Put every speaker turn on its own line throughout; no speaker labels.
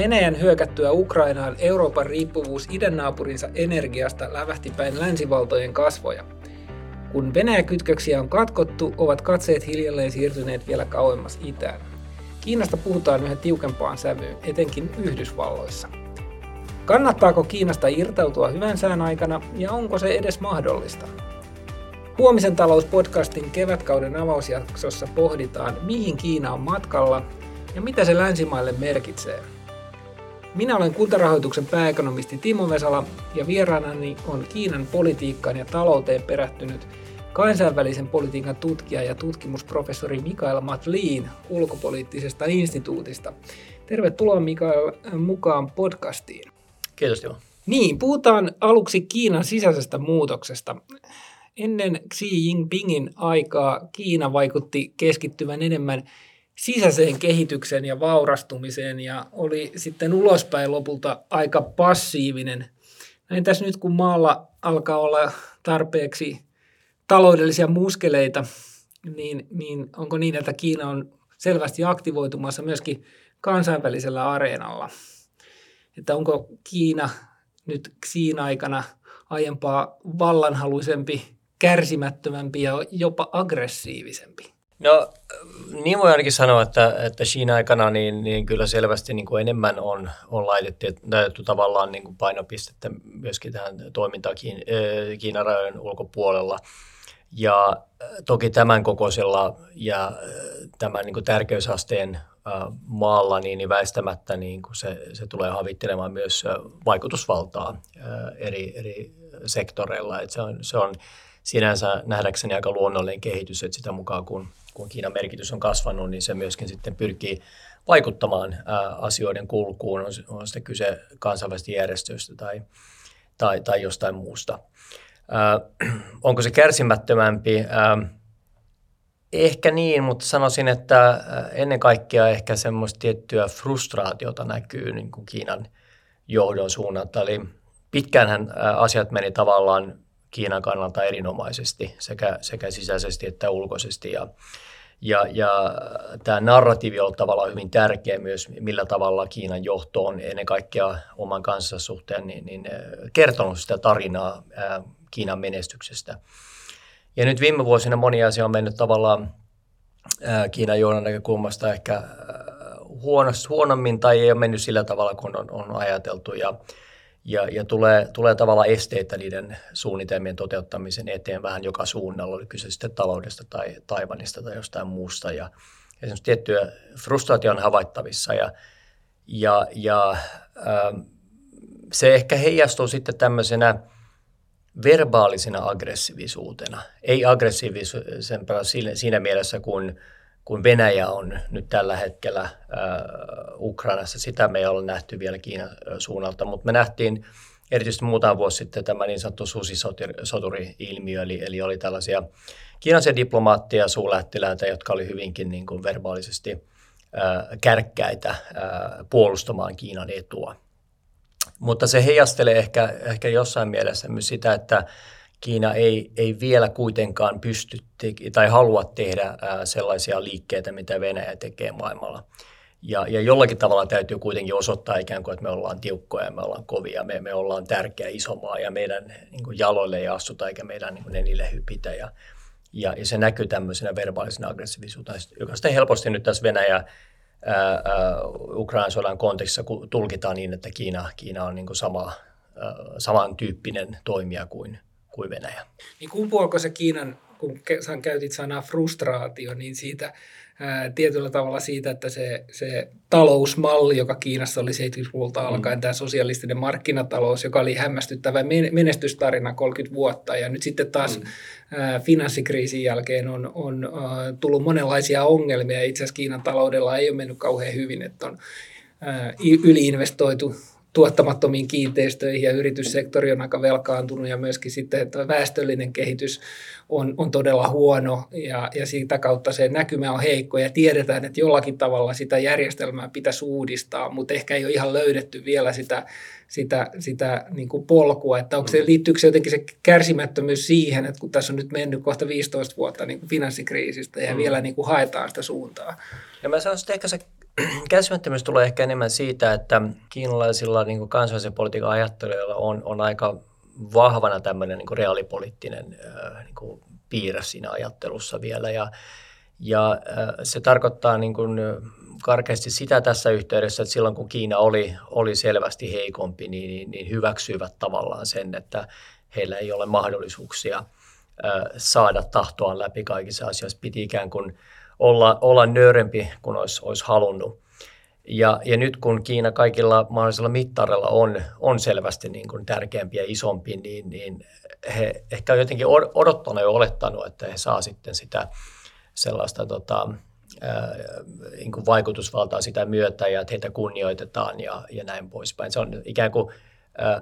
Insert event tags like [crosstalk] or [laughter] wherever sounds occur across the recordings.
Venäjän hyökättyä Ukrainaan Euroopan riippuvuus idän naapurinsa energiasta lävähti päin länsivaltojen kasvoja. Kun Venäjä-kytköksiä on katkottu, ovat katseet hiljalleen siirtyneet vielä kauemmas itään. Kiinasta puhutaan yhä tiukempaan sävyyn, etenkin Yhdysvalloissa. Kannattaako Kiinasta irtautua hyvän sään aikana ja onko se edes mahdollista? Huomisen talouspodcastin kevätkauden avausjaksossa pohditaan, mihin Kiina on matkalla ja mitä se länsimaille merkitsee. Minä olen kuntarahoituksen pääekonomisti Timo Vesala ja vieraanani on Kiinan politiikkaan ja talouteen perehtynyt kansainvälisen politiikan tutkija ja tutkimusprofessori Mikael Matlin ulkopoliittisesta instituutista. Tervetuloa Mikael mukaan podcastiin.
Kiitos Timo.
Niin, puhutaan aluksi Kiinan sisäisestä muutoksesta. Ennen Xi Jinpingin aikaa Kiina vaikutti keskittyvän enemmän sisäiseen kehitykseen ja vaurastumiseen ja oli sitten ulospäin lopulta aika passiivinen. Näin tässä nyt kun maalla alkaa olla tarpeeksi taloudellisia muskeleita, niin, niin onko niin, että Kiina on selvästi aktivoitumassa myöskin kansainvälisellä areenalla? Että onko Kiina nyt siinä aikana aiempaa vallanhaluisempi, kärsimättömämpi ja jopa aggressiivisempi?
No niin voi ainakin sanoa, että, että siinä aikana niin, niin kyllä selvästi niin kuin enemmän on, on laitettu, laitettu tavallaan niin kuin painopistettä myöskin tähän toimintaan Kiinan rajojen ulkopuolella. Ja toki tämän kokoisella ja tämän niin kuin tärkeysasteen maalla niin, niin väistämättä niin kuin se, se tulee havittelemaan myös vaikutusvaltaa eri, eri sektoreilla. Et se, on, se on sinänsä nähdäkseni aika luonnollinen kehitys, että sitä mukaan kun, kun Kiinan merkitys on kasvanut, niin se myöskin sitten pyrkii vaikuttamaan asioiden kulkuun, on, sitten kyse kansainvälisistä järjestöistä tai, tai, tai jostain muusta. [clears throat] Onko se kärsimättömämpi? Ehkä niin, mutta sanoisin, että ennen kaikkea ehkä semmoista tiettyä frustraatiota näkyy niin kuin Kiinan johdon suunnalta. Eli pitkäänhän asiat meni tavallaan Kiinan kannalta erinomaisesti sekä, sekä sisäisesti että ulkoisesti. Ja, ja, ja tämä narratiivi on tavallaan hyvin tärkeä myös, millä tavalla Kiinan johto on ennen kaikkea oman kanssa suhteen niin, niin, kertonut sitä tarinaa Kiinan menestyksestä. Ja nyt viime vuosina moni asia on mennyt tavallaan Kiinan johdon näkökulmasta ehkä huonosti, huonommin tai ei ole mennyt sillä tavalla kuin on, on ajateltu. Ja, ja, ja tulee, tulee tavallaan esteitä niiden suunnitelmien toteuttamisen eteen vähän joka suunnalla, oli kyse sitten taloudesta tai Taivanista tai jostain muusta. Ja esimerkiksi tiettyä frustraatio on havaittavissa ja, ja, ja äh, se ehkä heijastuu sitten tämmöisenä verbaalisena aggressiivisuutena. Ei aggressiivisempana siinä mielessä, kun, kun Venäjä on nyt tällä hetkellä äh, Ukrainassa. Sitä me ei ole nähty vielä Kiinan suunnalta, mutta me nähtiin erityisesti muutama vuosi sitten tämä niin sanottu susisoturi-ilmiö, eli, eli oli tällaisia kiinaisia diplomaatteja ja suurlähettiläitä, jotka oli hyvinkin niin kuin verbaalisesti äh, kärkkäitä äh, puolustamaan Kiinan etua. Mutta se heijastelee ehkä, ehkä jossain mielessä myös sitä, että Kiina ei, ei vielä kuitenkaan pysty te- tai halua tehdä ää, sellaisia liikkeitä, mitä Venäjä tekee maailmalla. Ja, ja jollakin tavalla täytyy kuitenkin osoittaa ikään kuin, että me ollaan tiukkoja ja me ollaan kovia, me, me ollaan tärkeä iso maa ja meidän niin kuin jaloille ei astuta eikä meidän niin kuin nenille hypitä. Ja, ja, ja se näkyy tämmöisenä verbaalisena aggressiivisuutena, joka sitten helposti nyt tässä Venäjä Ukrainan sodan kontekstissa tulkitaan niin, että Kiina, Kiina on niin kuin sama, samantyyppinen toimija kuin, kuin Venäjä.
Niin kumpuako se Kiinan, kun käytit sanaa frustraatio, niin siitä tietyllä tavalla siitä, että se, se talousmalli, joka Kiinassa oli 70-luvulta alkaen, mm. tämä sosialistinen markkinatalous, joka oli hämmästyttävä menestystarina 30 vuotta, ja nyt sitten taas mm. finanssikriisin jälkeen on, on tullut monenlaisia ongelmia. Itse asiassa Kiinan taloudella ei ole mennyt kauhean hyvin, että on yliinvestoitu tuottamattomiin kiinteistöihin ja yrityssektori on aika velkaantunut ja myöskin sitten että väestöllinen kehitys on, on todella huono ja, ja siitä kautta se näkymä on heikko ja tiedetään, että jollakin tavalla sitä järjestelmää pitäisi uudistaa, mutta ehkä ei ole ihan löydetty vielä sitä, sitä, sitä niin kuin polkua, että onko se, liittyykö se jotenkin se kärsimättömyys siihen, että kun tässä on nyt mennyt kohta 15 vuotta niin kuin finanssikriisistä ja mm. vielä niin kuin haetaan sitä suuntaa.
Ja mä sanoisin, että ehkä se kärsimättömyys tulee ehkä enemmän siitä, että kiinalaisilla niin kuin kansainvälisen politiikan ajattelijoilla on, on aika vahvana tämmöinen niin reaalipoliittinen niin kuin piirre siinä ajattelussa vielä. Ja, ja se tarkoittaa niin kuin karkeasti sitä tässä yhteydessä, että silloin kun Kiina oli, oli selvästi heikompi, niin, niin, niin hyväksyivät tavallaan sen, että heillä ei ole mahdollisuuksia saada tahtoaan läpi kaikissa asioissa. Piti ikään kuin olla, olla nöyrempi kuin olisi, olisi halunnut. Ja, ja nyt kun Kiina kaikilla mahdollisilla mittareilla on, on selvästi niin kuin tärkeämpi ja isompi, niin, niin he ehkä jotenkin odottanut ja olettanut, että he saa sitten sitä sellaista tota, ää, niin kuin vaikutusvaltaa sitä myötä ja että heitä kunnioitetaan ja, ja näin poispäin. Se on ikään kuin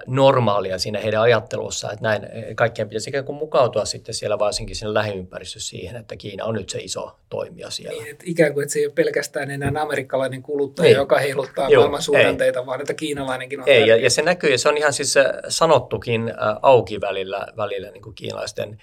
normaalia siinä heidän ajattelussaan, että näin kaikkien pitäisi ikään kuin mukautua sitten siellä varsinkin siinä lähiympäristössä siihen, että Kiina on nyt se iso toimija siellä.
Niin, että ikään kuin että se ei ole pelkästään enää amerikkalainen kuluttaja, ei. joka heiluttaa Joo, maailman suhdanteita, vaan että kiinalainenkin on
Ei, ja, ja, se näkyy, ja se on ihan siis sanottukin auki välillä, välillä niin kuin kiinalaisten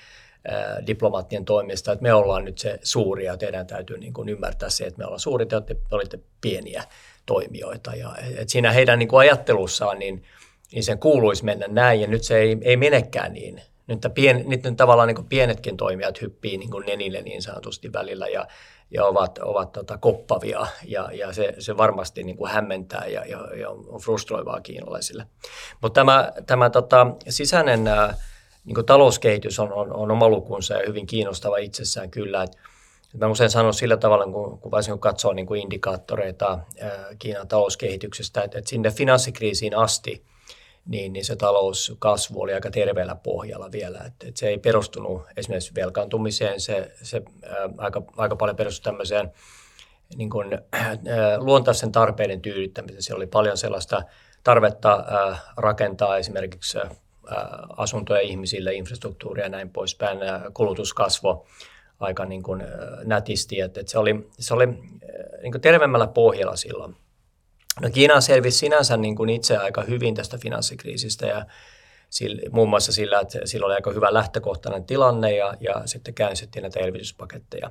diplomaattien toimista, että me ollaan nyt se suuri ja teidän täytyy niin kuin ymmärtää se, että me ollaan suuri, te olette, olette pieniä toimijoita. Ja, että siinä heidän niin kuin ajattelussaan niin – niin sen kuuluisi mennä näin ja nyt se ei, ei menekään niin. Nyt, pien, nyt tavallaan niin pienetkin toimijat hyppii niin nenille niin sanotusti välillä ja, ja ovat, ovat tota, koppavia ja, ja se, se varmasti niin kuin hämmentää ja, ja, ja on frustroivaa kiinalaisille. Mutta tämä, tämä tota, sisäinen niin kuin talouskehitys on, on, on oma lukunsa ja hyvin kiinnostava itsessään kyllä. Et mä usein sanon sillä tavalla, kun, kun varsinkin kun katsoo niin kuin indikaattoreita ää, Kiinan talouskehityksestä, että, että sinne finanssikriisiin asti – niin, niin se talouskasvu oli aika terveellä pohjalla vielä. että et se ei perustunut esimerkiksi velkaantumiseen, se, se ää, aika, aika paljon perustui tämmöiseen niin kuin, ää, luontaisen tarpeiden tyydyttämiseen. Siellä oli paljon sellaista tarvetta ää, rakentaa esimerkiksi ää, asuntoja ihmisille, infrastruktuuria ja näin poispäin. Kulutuskasvo aika niin kuin, nätisti, että, että se oli, se oli niin kuin terveemmällä pohjalla silloin. No Kiina selvisi sinänsä niin kuin itse aika hyvin tästä finanssikriisistä ja sillä, muun muassa sillä, että sillä oli aika hyvä lähtökohtainen tilanne ja, ja sitten käynnistettiin näitä elvytyspaketteja.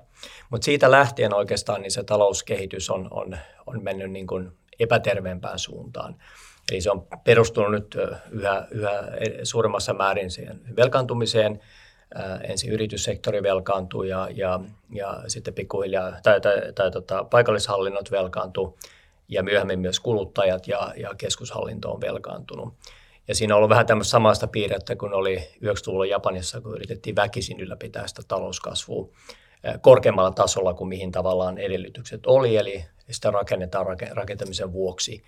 Mutta siitä lähtien oikeastaan niin se talouskehitys on, on, on mennyt niin kuin epäterveempään suuntaan. Eli se on perustunut nyt yhä, yhä suuremmassa määrin siihen velkaantumiseen. ensin yrityssektori velkaantuu ja, ja, ja sitten pikkuhiljaa, tai, tai, tai, tai tota, paikallishallinnot velkaantuu ja myöhemmin myös kuluttajat ja, ja keskushallinto on velkaantunut. Ja siinä on ollut vähän tämmöistä samasta piirrettä kuin oli 90-luvulla Japanissa, kun yritettiin väkisin ylläpitää sitä talouskasvua korkeammalla tasolla kuin mihin tavallaan edellytykset oli, eli sitä rakennetaan rakentamisen vuoksi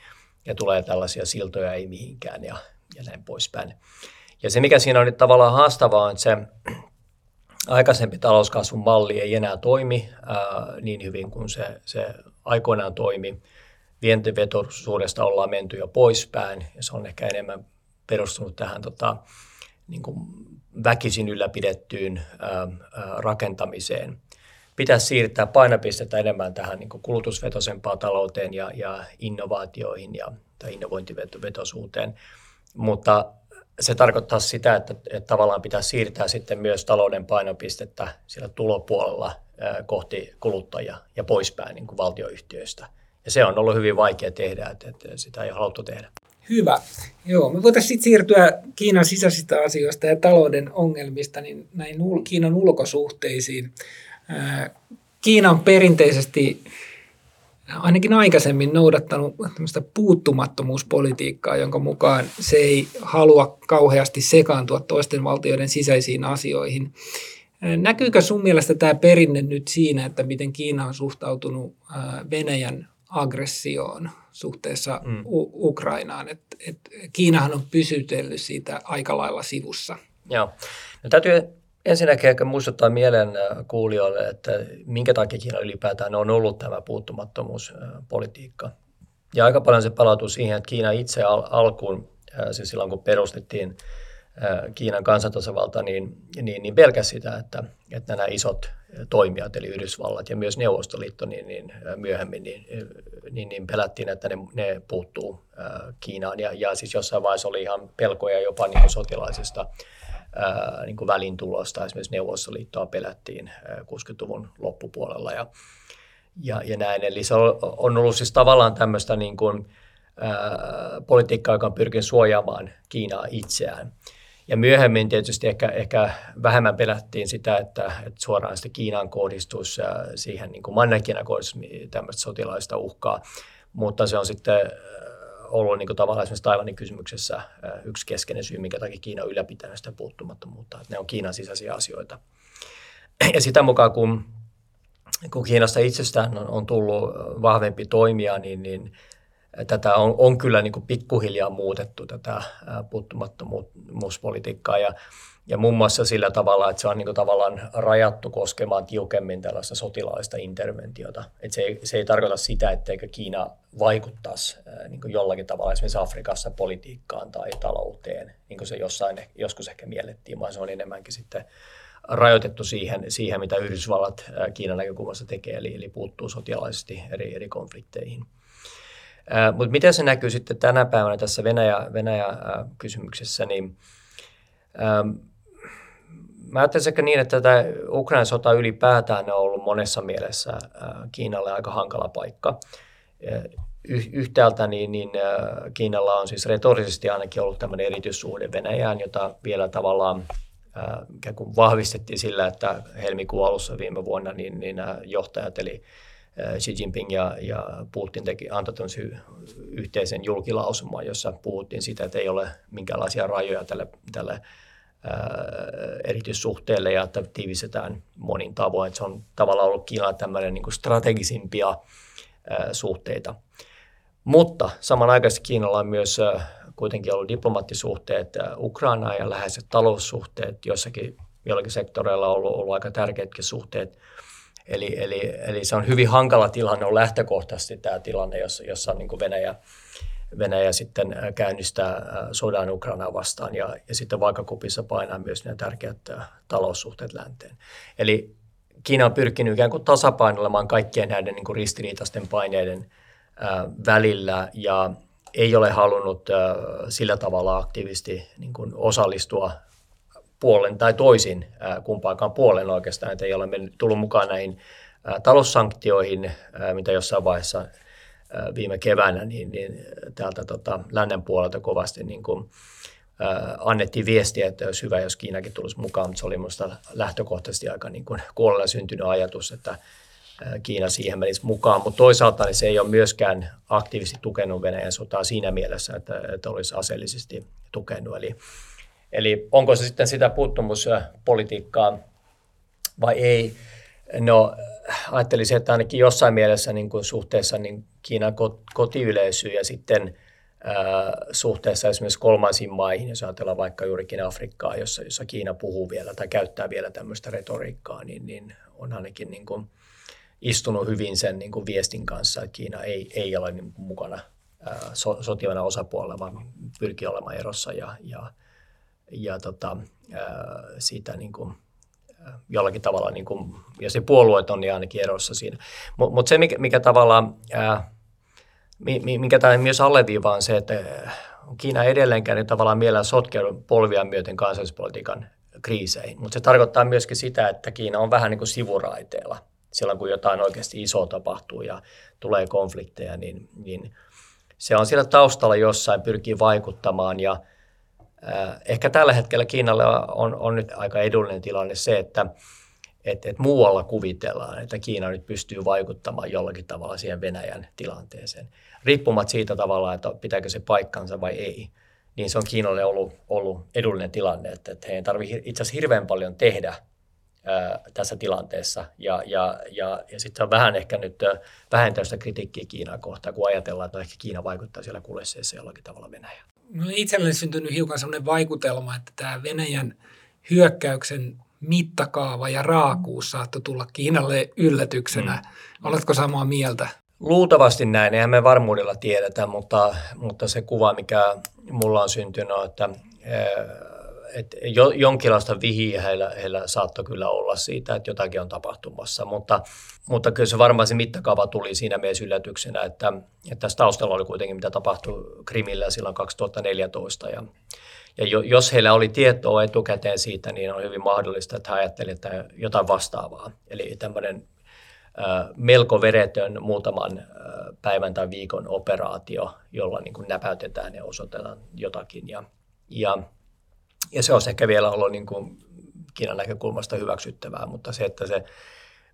ja tulee tällaisia siltoja ei mihinkään ja, ja näin poispäin. Ja se, mikä siinä on nyt tavallaan haastavaa, on, että se aikaisempi talouskasvun malli ei enää toimi ää, niin hyvin kuin se, se aikoinaan toimi vientivetoisuudesta ollaan menty jo poispäin ja se on ehkä enemmän perustunut tähän tota, niin kuin väkisin ylläpidettyyn ää, rakentamiseen. Pitäisi siirtää painopistettä enemmän tähän niin kuin kulutusvetoisempaan talouteen ja, ja innovaatioihin ja, tai innovointivetoisuuteen, mutta se tarkoittaa sitä, että, että tavallaan pitää siirtää sitten myös talouden painopistettä siellä tulopuolella ää, kohti kuluttajia ja poispäin niin kuin valtioyhtiöistä – ja se on ollut hyvin vaikea tehdä, että, että sitä ei haluttu tehdä.
Hyvä. Joo, me voitaisiin sitten siirtyä Kiinan sisäisistä asioista ja talouden ongelmista niin näin Kiinan ulkosuhteisiin. Kiina on perinteisesti ainakin aikaisemmin noudattanut tämmöistä puuttumattomuuspolitiikkaa, jonka mukaan se ei halua kauheasti sekaantua toisten valtioiden sisäisiin asioihin. Näkyykö sun mielestä tämä perinne nyt siinä, että miten Kiina on suhtautunut Venäjän aggressioon suhteessa mm. U- Ukrainaan. Et, et Kiinahan on pysytellyt siitä aika lailla sivussa.
Joo. No, täytyy ensinnäkin ehkä muistuttaa mielen äh, kuulijoille, että minkä takia Kiina ylipäätään on ollut tämä puuttumattomuuspolitiikka. Ja aika paljon se palautuu siihen, että Kiina itse al- alkuun, äh, siis silloin kun perustettiin äh, Kiinan kansantasavalta, niin, niin, niin pelkäsi sitä, että, että nämä isot toimijat, eli Yhdysvallat ja myös Neuvostoliitto, niin, niin myöhemmin niin, niin, niin pelättiin, että ne, ne puuttuu Kiinaan. Ja, ja siis jossain vaiheessa oli ihan pelkoja jopa niin kuin sotilaisesta ää, niin kuin välintulosta. Esimerkiksi Neuvostoliittoa pelättiin ää, 60-luvun loppupuolella. Ja, ja, ja näin. Eli se on, on ollut siis tavallaan tämmöistä niin kuin, ää, politiikkaa, joka on pyrkinyt suojaamaan Kiinaa itseään. Ja myöhemmin tietysti ehkä, ehkä vähemmän pelättiin sitä, että, että suoraan sitten Kiinan kohdistus siihen niin kuin Manner-Kiinan kohdistus sotilaista uhkaa. Mutta se on sitten ollut niin kuin tavallaan esimerkiksi Taiwanin kysymyksessä yksi keskeinen syy, minkä takia Kiina on ylläpitänyt sitä puuttumattomuutta. Että ne on Kiinan sisäisiä asioita. Ja sitä mukaan, kun, kun Kiinasta itsestään on, on tullut vahvempi toimija, niin, niin tätä on, on kyllä niin kuin pikkuhiljaa muutettu tätä puuttumattomuuspolitiikkaa ja, ja muun muassa sillä tavalla, että se on niin kuin tavallaan rajattu koskemaan tiukemmin tällaista sotilaallista interventiota. Että se, ei, se ei tarkoita sitä, etteikö Kiina vaikuttaisi niin kuin jollakin tavalla esimerkiksi Afrikassa politiikkaan tai talouteen, niin kuin se jossain joskus ehkä miellettiin, vaan se on enemmänkin sitten rajoitettu siihen, siihen mitä Yhdysvallat Kiinan näkökulmasta tekee, eli, eli puuttuu sotilaisesti eri, eri konflikteihin. Mutta miten se näkyy sitten tänä päivänä tässä Venäjä, Venäjä-kysymyksessä, niin ähm, mä ajattelen ehkä niin, että tämä Ukrainan sota ylipäätään on ollut monessa mielessä äh, Kiinalle aika hankala paikka. Yhtäältä niin, niin äh, Kiinalla on siis retorisesti ainakin ollut tämmöinen erityissuhde Venäjään, jota vielä tavallaan äh, vahvistettiin sillä, että helmikuun alussa viime vuonna niin, niin nämä johtajat, eli Xi Jinping ja, ja Putin teki, antoi yhteisen julkilausuman, jossa puhuttiin siitä, että ei ole minkäänlaisia rajoja tälle, tälle erityissuhteelle ja että tiivistetään monin tavoin. Että se on tavallaan ollut Kiinalla tämmöinen niin strategisimpia ää, suhteita. Mutta samanaikaisesti Kiinalla on myös ää, kuitenkin ollut diplomaattisuhteet Ukrainaan ja läheiset taloussuhteet, joissakin jollakin sektoreilla on ollut, ollut aika tärkeätkin suhteet Eli, eli, eli se on hyvin hankala tilanne, on lähtökohtaisesti tämä tilanne, jossa, jossa niin kuin Venäjä, Venäjä sitten käynnistää sodan Ukrainaa vastaan ja, ja sitten vaakakupissa painaa myös nämä tärkeät taloussuhteet länteen. Eli Kiina on pyrkinyt ikään kuin tasapainoilemaan kaikkien näiden niin kuin ristiriitaisten paineiden välillä ja ei ole halunnut ää, sillä tavalla aktiivisesti niin kuin osallistua puolen tai toisin kumpaakaan puolen oikeastaan, että ei ole mennyt, tullut mukaan näihin taloussanktioihin, mitä jossain vaiheessa viime keväänä, niin, niin täältä tota, lännen puolelta kovasti niin kuin, annettiin viestiä, että olisi hyvä, jos Kiinakin tulisi mukaan, mutta se oli minusta lähtökohtaisesti aika niin kuin kuolella syntynyt ajatus, että Kiina siihen menisi mukaan, mutta toisaalta niin se ei ole myöskään aktiivisesti tukenut Venäjän sotaa siinä mielessä, että, että olisi aseellisesti tukenut. Eli Eli onko se sitten sitä puuttumuspolitiikkaa vai ei? No ajattelisin, että ainakin jossain mielessä niin kuin suhteessa niin Kiinan kotiyleisyyn ja sitten ää, suhteessa esimerkiksi kolmansiin maihin, jos ajatellaan vaikka juurikin Afrikkaa, jossa, jossa Kiina puhuu vielä tai käyttää vielä tämmöistä retoriikkaa, niin, niin on ainakin niin kuin istunut hyvin sen niin kuin viestin kanssa, että Kiina ei, ei ole niin mukana so, sotivana osapuolella, vaan pyrkii olemaan erossa ja, ja ja tota, siitä niin kuin, jollakin tavalla, niin kuin, ja se puolueet on niin ainakin erossa siinä. Mutta mut se, mikä, mikä tavallaan, minkä tämä myös alleviivaa on se, että Kiina edelleenkään niin tavallaan mielellä sotkeudu polvia myöten kansallispolitiikan kriiseihin, mutta se tarkoittaa myöskin sitä, että Kiina on vähän niin kuin sivuraiteella silloin, kun jotain oikeasti isoa tapahtuu ja tulee konflikteja, niin, niin se on siellä taustalla jossain, pyrkii vaikuttamaan ja – Ehkä tällä hetkellä Kiinalla on, on nyt aika edullinen tilanne se, että et, et muualla kuvitellaan, että Kiina nyt pystyy vaikuttamaan jollakin tavalla siihen Venäjän tilanteeseen. Riippumatta siitä tavalla, että pitääkö se paikkansa vai ei, niin se on Kiinalle ollut, ollut edullinen tilanne, että, että heidän tarvitsee itse asiassa hirveän paljon tehdä ää, tässä tilanteessa. Ja, ja, ja, ja sitten on vähän ehkä nyt vähentäistä kritiikkiä Kiinaa kohtaan, kun ajatellaan, että ehkä Kiina vaikuttaa siellä kulesseessa jollakin tavalla Venäjään
no itselleni syntynyt hiukan sellainen vaikutelma, että tämä Venäjän hyökkäyksen mittakaava ja raakuus saattoi tulla Kiinalle yllätyksenä. Mm. Oletko samaa mieltä?
Luultavasti näin, eihän me varmuudella tiedetä, mutta, mutta se kuva, mikä mulla on syntynyt, että että jo, jonkinlaista vihiä heillä, heillä saattoi kyllä olla siitä, että jotakin on tapahtumassa, mutta, mutta kyllä se varmaan se mittakaava tuli siinä mielessä yllätyksenä, että, että tässä taustalla oli kuitenkin mitä tapahtui Krimillä silloin 2014 ja, ja jo, jos heillä oli tietoa etukäteen siitä, niin on hyvin mahdollista, että he ajattelivat, jotain vastaavaa. Eli tämmöinen melko veretön muutaman päivän tai viikon operaatio, jolla niin kuin näpäytetään ja osoitetaan jotakin. Ja, ja, ja se on ehkä vielä ollut niin kuin Kiinan näkökulmasta hyväksyttävää, mutta se, että se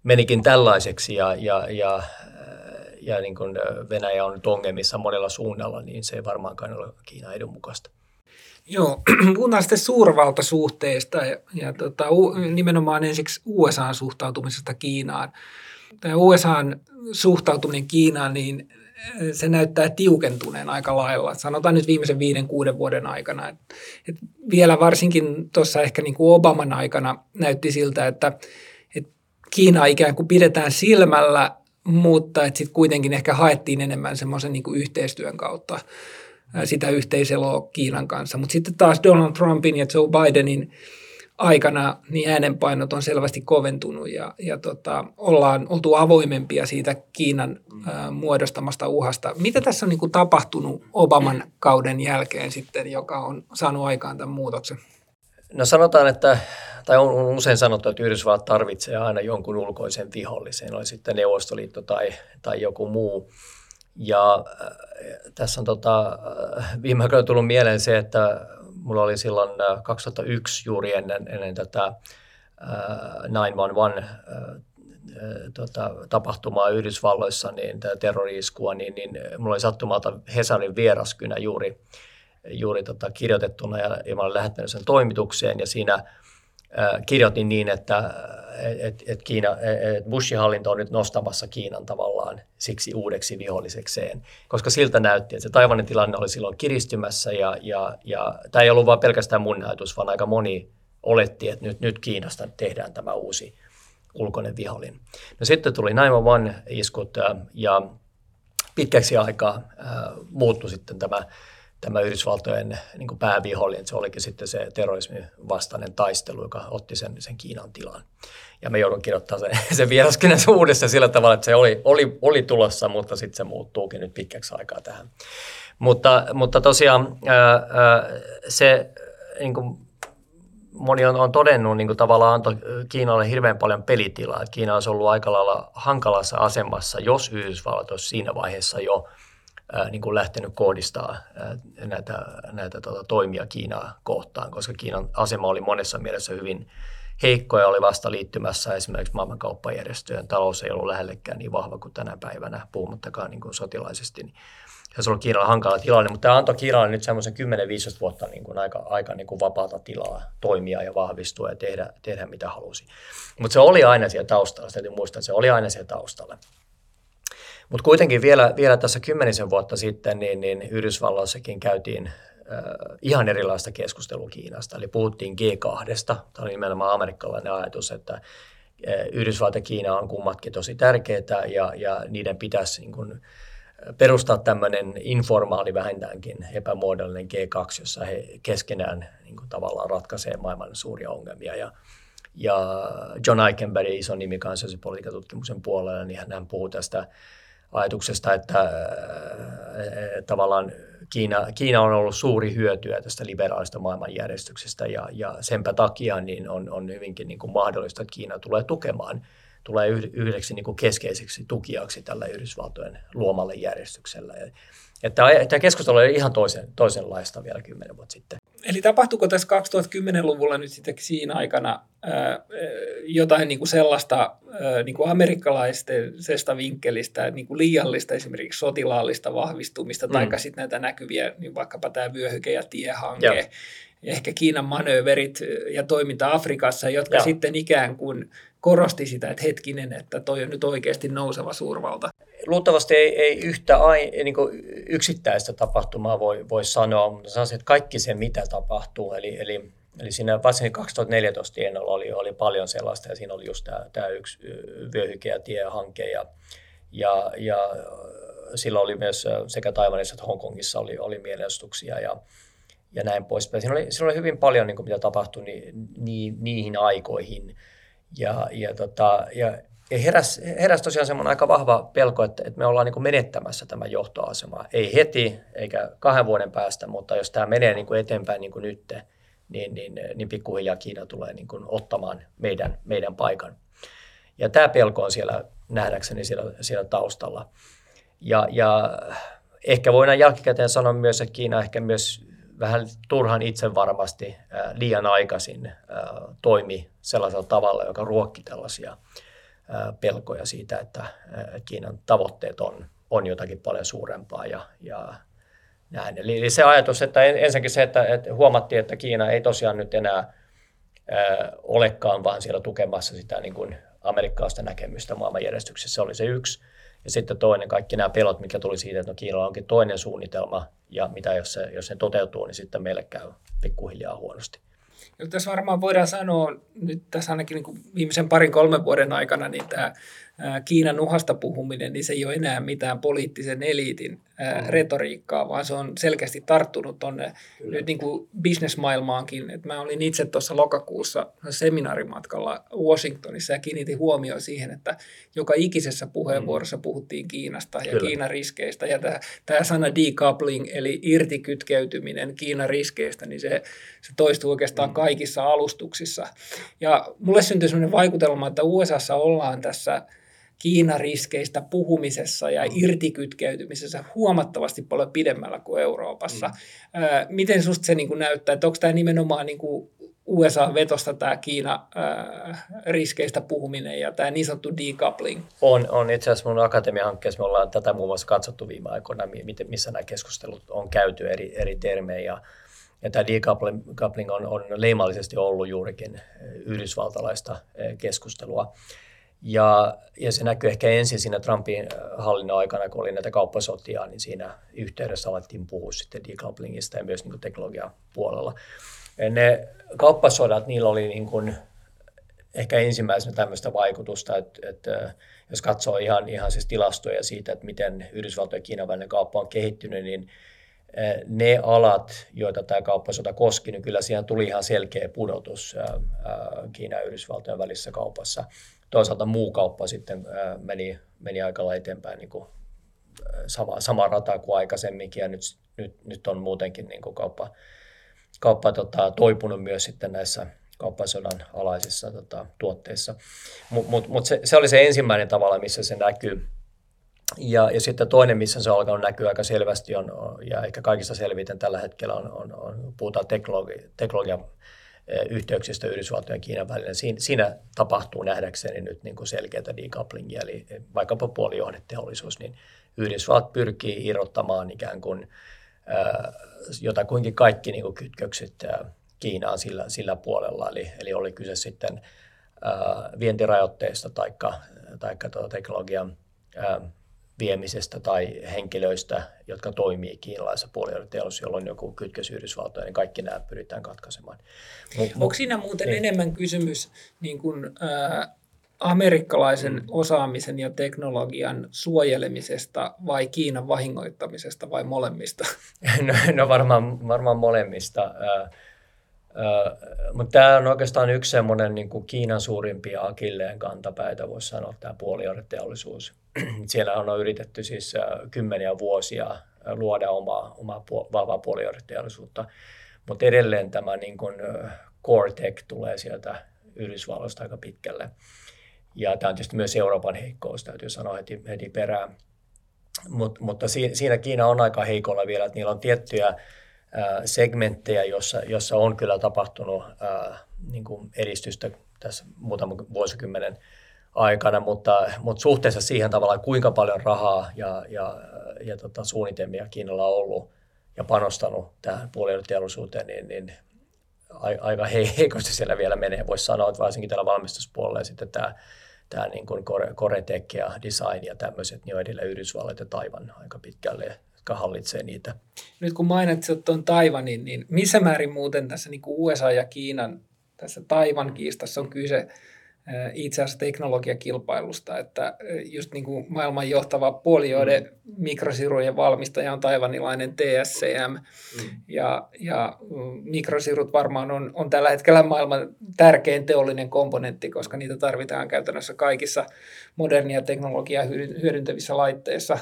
menikin tällaiseksi ja, ja, ja, ja niin kuin Venäjä on nyt ongelmissa monella suunnalla, niin se ei varmaankaan ole Kiinan edun mukaista.
Joo, [clears throat] puhutaan sitten suurvaltasuhteista ja, ja tota, nimenomaan ensiksi USAn suhtautumisesta Kiinaan. Tämä USAn suhtautuminen Kiinaan, niin se näyttää tiukentuneen aika lailla. Sanotaan nyt viimeisen viiden, kuuden vuoden aikana. Et, et vielä varsinkin tuossa ehkä niin kuin Obaman aikana näytti siltä, että et Kiina ikään kuin pidetään silmällä, mutta että sitten kuitenkin ehkä haettiin enemmän semmoisen niin yhteistyön kautta sitä yhteiseloa Kiinan kanssa. Mutta sitten taas Donald Trumpin ja Joe Bidenin aikana niin äänenpainot on selvästi koventunut ja, ja tota, ollaan oltu avoimempia siitä Kiinan ä, muodostamasta uhasta. Mitä tässä on niin kuin tapahtunut Obaman kauden jälkeen sitten, joka on saanut aikaan tämän muutoksen?
No sanotaan, että, tai on usein sanottu, että Yhdysvallat tarvitsee aina jonkun ulkoisen vihollisen, oli sitten Neuvostoliitto tai, tai joku muu. Ja äh, tässä on tota, viime aikoina tullut mieleen se, että mulla oli silloin 2001 äh, juuri ennen, ennen tätä äh, 911 äh, tota, tapahtumaa Yhdysvalloissa, niin terrori-iskua, niin, niin mulla oli sattumalta Hesarin vieraskynä juuri, juuri tota, kirjoitettuna ja, ja mä olin lähettänyt sen toimitukseen ja siinä äh, kirjoitin niin, että et, et Kiina, et Bushin hallinto on nyt nostamassa Kiinan tavallaan siksi uudeksi vihollisekseen, koska siltä näytti, että se Taiwanin tilanne oli silloin kiristymässä ja, ja, ja tämä ei ollut vain pelkästään mun ajatus, vaan aika moni oletti, että nyt, nyt Kiinasta tehdään tämä uusi ulkoinen vihollinen. No sitten tuli 911-iskut ja pitkäksi aikaa äh, muuttui sitten tämä tämä Yhdysvaltojen niin kuin päävihollinen, se olikin sitten se terrorismin vastainen taistelu, joka otti sen, sen Kiinan tilan. Ja me joudun kirjoittamaan sen, [laughs] sen vieraskynän uudestaan sillä tavalla, että se oli, oli, oli tulossa, mutta sitten se muuttuukin nyt pitkäksi aikaa tähän. Mutta, mutta tosiaan ää, ää, se, niin kuin moni on, on todennut, niin kuin tavallaan antoi Kiinalle hirveän paljon pelitilaa. Kiina olisi ollut aika lailla hankalassa asemassa, jos Yhdysvallat olisi siinä vaiheessa jo – niin kuin lähtenyt kohdistaa näitä, näitä tuota, toimia Kiinaa kohtaan, koska Kiinan asema oli monessa mielessä hyvin heikko ja oli vasta liittymässä esimerkiksi maailmankauppajärjestöjen talous ei ollut lähellekään niin vahva kuin tänä päivänä, puhumattakaan niin kuin sotilaisesti. Niin se on Kiinalla hankala tilanne, mutta tämä antoi Kiinalle nyt semmoisen 10-15 vuotta niin kuin aika, aika niin kuin vapaata tilaa toimia ja vahvistua ja tehdä, tehdä mitä halusi. Mutta se oli aina siellä taustalla, täytyy muistaa, että se oli aina siellä taustalla. Mutta kuitenkin vielä, vielä tässä kymmenisen vuotta sitten, niin, niin Yhdysvalloissakin käytiin äh, ihan erilaista keskustelua Kiinasta. Eli puhuttiin G2. Tämä oli nimenomaan amerikkalainen ajatus, että Yhdysvallat ja Kiina on kummatkin tosi tärkeitä ja, ja niiden pitäisi niin kuin, perustaa tämmöinen informaali vähintäänkin epämuodollinen G2, jossa he keskenään niin kuin, tavallaan ratkaisee maailman suuria ongelmia. Ja, ja John Eikenberg, iso nimi kansallisen politiikan tutkimuksen puolella, niin hän puhuu tästä ajatuksesta, että äh, tavallaan Kiina, Kiina on ollut suuri hyötyä tästä liberaalista maailmanjärjestyksestä ja, ja senpä takia niin on, on hyvinkin niin kuin mahdollista, että Kiina tulee tukemaan, tulee yhdeksi niin kuin keskeiseksi tukijaksi tällä Yhdysvaltojen luomalle järjestyksellä. Että tämä keskustelu oli ihan toisen, toisenlaista vielä kymmenen vuotta sitten.
Eli tapahtuuko tässä 2010-luvulla nyt sitten siinä aikana ää, jotain niin kuin sellaista ää, niin kuin amerikkalaisesta vinkkelistä, niin kuin liiallista esimerkiksi sotilaallista vahvistumista, mm. tai sitten näitä näkyviä, niin vaikkapa tämä vyöhyke- ja tiehanke, Joo. ehkä Kiinan manööverit ja toiminta Afrikassa, jotka Joo. sitten ikään kuin korosti sitä, että hetkinen, että toi on nyt oikeasti nouseva suurvalta
luultavasti ei, ei yhtä ai, niin yksittäistä tapahtumaa voi, voi sanoa, mutta sanoisin, että kaikki se, mitä tapahtuu, eli, eli, eli siinä varsinkin 2014 tienolla oli, oli paljon sellaista, ja siinä oli just tämä, tämä yksi vyöhyke- ja tiehanke, ja, ja, ja silloin oli myös sekä Taiwanissa että Hongkongissa oli, oli mielenosoituksia, ja, ja näin poispäin. Siinä oli, siinä oli hyvin paljon, niin kuin, mitä tapahtui ni, ni, niihin aikoihin, ja, ja, tota, ja ja heräs, heräs tosiaan semmoinen aika vahva pelko, että, että me ollaan niin kuin menettämässä tämä johtoasema. Ei heti eikä kahden vuoden päästä, mutta jos tämä menee niin kuin eteenpäin niin kuin nyt, niin, niin, niin pikkuhiljaa Kiina tulee niin kuin ottamaan meidän, meidän paikan. Ja tämä pelko on siellä nähdäkseni siellä, siellä taustalla. Ja, ja ehkä voidaan jälkikäteen sanoa myös, että Kiina ehkä myös vähän turhan itsevarmasti liian aikaisin toimi sellaisella tavalla, joka ruokki tällaisia pelkoja siitä, että Kiinan tavoitteet on, on jotakin paljon suurempaa ja, ja näin. Eli se ajatus, että ensinnäkin se, että, että huomattiin, että Kiina ei tosiaan nyt enää olekaan vaan siellä tukemassa sitä niin kuin amerikkalaista näkemystä maailmanjärjestyksessä. Se oli se yksi. Ja sitten toinen, kaikki nämä pelot, mikä tuli siitä, että no Kiinalla onkin toinen suunnitelma, ja mitä jos se, jos se toteutuu, niin sitten meille käy pikkuhiljaa huonosti.
Ja tässä varmaan voidaan sanoa, nyt tässä ainakin niin viimeisen parin kolmen vuoden aikana, niin tämä Kiinan uhasta puhuminen, niin se ei ole enää mitään poliittisen eliitin mm. retoriikkaa, vaan se on selkeästi tarttunut tuonne nyt niin kuin bisnesmaailmaankin. Et mä olin itse tuossa lokakuussa seminaarimatkalla Washingtonissa ja kiinnitin huomioon siihen, että joka ikisessä puheenvuorossa puhuttiin Kiinasta ja Kyllä. Kiinan riskeistä. Ja tämä, tämä sana decoupling, eli irtikytkeytyminen Kiinan riskeistä, niin se, se toistuu oikeastaan mm. kaikissa alustuksissa. Ja mulle syntyi sellainen vaikutelma, että USAssa ollaan tässä – Kiinariskeistä puhumisessa ja mm. irtikytkeytymisessä huomattavasti paljon pidemmällä kuin Euroopassa. Mm. Miten susta se niin kuin näyttää, että onko tämä nimenomaan niin kuin USA-vetosta tämä Kiina-riskeistä puhuminen ja tämä niin sanottu decoupling?
On, on. Itse asiassa mun akatemiahankkeessa me ollaan tätä muun muassa katsottu viime aikoina, missä nämä keskustelut on käyty eri, eri termejä. Ja tämä decoupling on, on leimallisesti ollut juurikin yhdysvaltalaista keskustelua. Ja, ja se näkyy ehkä ensin siinä Trumpin äh, hallinnon aikana, kun oli näitä kauppasotia, niin siinä yhteydessä alettiin puhua sitten decouplingista ja myös niin teknologian puolella. Ja ne kauppasodat, niillä oli niin kuin ehkä ensimmäisenä tämmöistä vaikutusta, että, että jos katsoo ihan, ihan siis tilastoja siitä, että miten Yhdysvaltojen ja Kiinan välinen kauppa on kehittynyt, niin äh, ne alat, joita tämä kauppasota koski, niin kyllä siihen tuli ihan selkeä pudotus äh, Kiinan ja Yhdysvaltojen välisessä kaupassa toisaalta muu kauppa sitten meni, meni aika eteenpäin niin kuin sama, sama rata kuin aikaisemminkin ja nyt, nyt, nyt on muutenkin niin kuin kauppa, kauppa tota, toipunut myös sitten näissä kauppasodan alaisissa tota, tuotteissa. Mutta mut, mut se, se oli se ensimmäinen tavalla, missä se näkyy. Ja, ja sitten toinen, missä se on alkanut näkyä aika selvästi, on, ja ehkä kaikista selviten tällä hetkellä on, on, on puhutaan teknologi, teknologian yhteyksistä Yhdysvaltojen ja Kiinan välillä. Siinä, siinä tapahtuu nähdäkseni nyt niin kuin selkeätä decouplingia, eli vaikkapa puolijohdeteollisuus, niin Yhdysvallat pyrkii irrottamaan ikään kuin jotakuinkin kaikki niin kuin kytkökset Kiinaan sillä, sillä puolella, eli, eli oli kyse sitten vientirajoitteista tai taikka tuota teknologian viemisestä tai henkilöistä, jotka toimii kiinalaisessa puolijohdeteollisuudessa, jolloin joku kytkös Yhdysvaltoihin, niin kaikki nämä pyritään katkaisemaan.
Mut, Onko siinä muuten niin. enemmän kysymys niin kuin, äh, amerikkalaisen mm. osaamisen ja teknologian suojelemisesta vai Kiinan vahingoittamisesta vai molemmista? [laughs]
No, no varmaan, varmaan molemmista. Äh, mutta tämä on oikeastaan yksi semmoinen niin kuin Kiinan suurimpia akilleen kantapäitä, voisi sanoa, tämä puolijohdeteollisuus. [clears throat] Siellä on yritetty siis kymmeniä vuosia luoda omaa, omaa vahvaa puolijohdeteollisuutta, mutta edelleen tämä niin kuin, core tech tulee sieltä Yhdysvalloista aika pitkälle. Ja tämä on tietysti myös Euroopan heikkous, täytyy sanoa heti, heti perään. Mut, mutta siinä Kiina on aika heikolla vielä, että niillä on tiettyjä segmenttejä, jossa, jossa on kyllä tapahtunut ää, niin kuin edistystä tässä muutaman vuosikymmenen aikana, mutta, mutta suhteessa siihen tavallaan, kuinka paljon rahaa ja, ja, ja tota, suunnitelmia Kiinalla on ollut ja panostanut tähän puolijohdeteollisuuteen, niin, niin aika heikosti siellä vielä menee. Voisi sanoa, että varsinkin tällä valmistuspuolella ja sitten tämä, tämä niin kuin core, tech ja design ja tämmöiset, niin on edelleen Yhdysvallat ja Taivan aika pitkälle jotka hallitsee niitä.
Nyt kun mainitsit tuon Taivanin, niin missä määrin muuten tässä niin kuin USA ja Kiinan tässä Taivan kiistassa on kyse itse asiassa teknologiakilpailusta, että just niin kuin maailman johtava puolijoiden mm. mikrosirujen valmistaja on taivanilainen TSCM, mm. ja, ja mikrosirut varmaan on, on tällä hetkellä maailman tärkein teollinen komponentti, koska niitä tarvitaan käytännössä kaikissa modernia teknologiaa hyödyntävissä laitteissa,